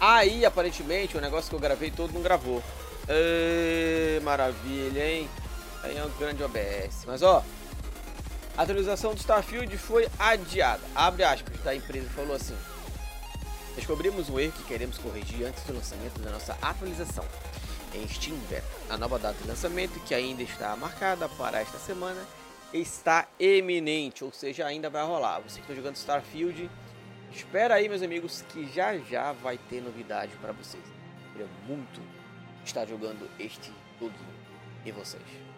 Aí, aparentemente, o negócio que eu gravei todo não gravou. Maravilha, hein? Aí é um grande OBS. Mas ó, a atualização do Starfield foi adiada. Abre aspas da empresa falou assim. Descobrimos um erro que queremos corrigir antes do lançamento da nossa atualização. Em Steam Beta, a nova data de lançamento, que ainda está marcada para esta semana, está eminente, ou seja, ainda vai rolar. Você que está jogando Starfield, espera aí, meus amigos, que já já vai ter novidade para vocês. Queria muito estar jogando este joguinho. E vocês?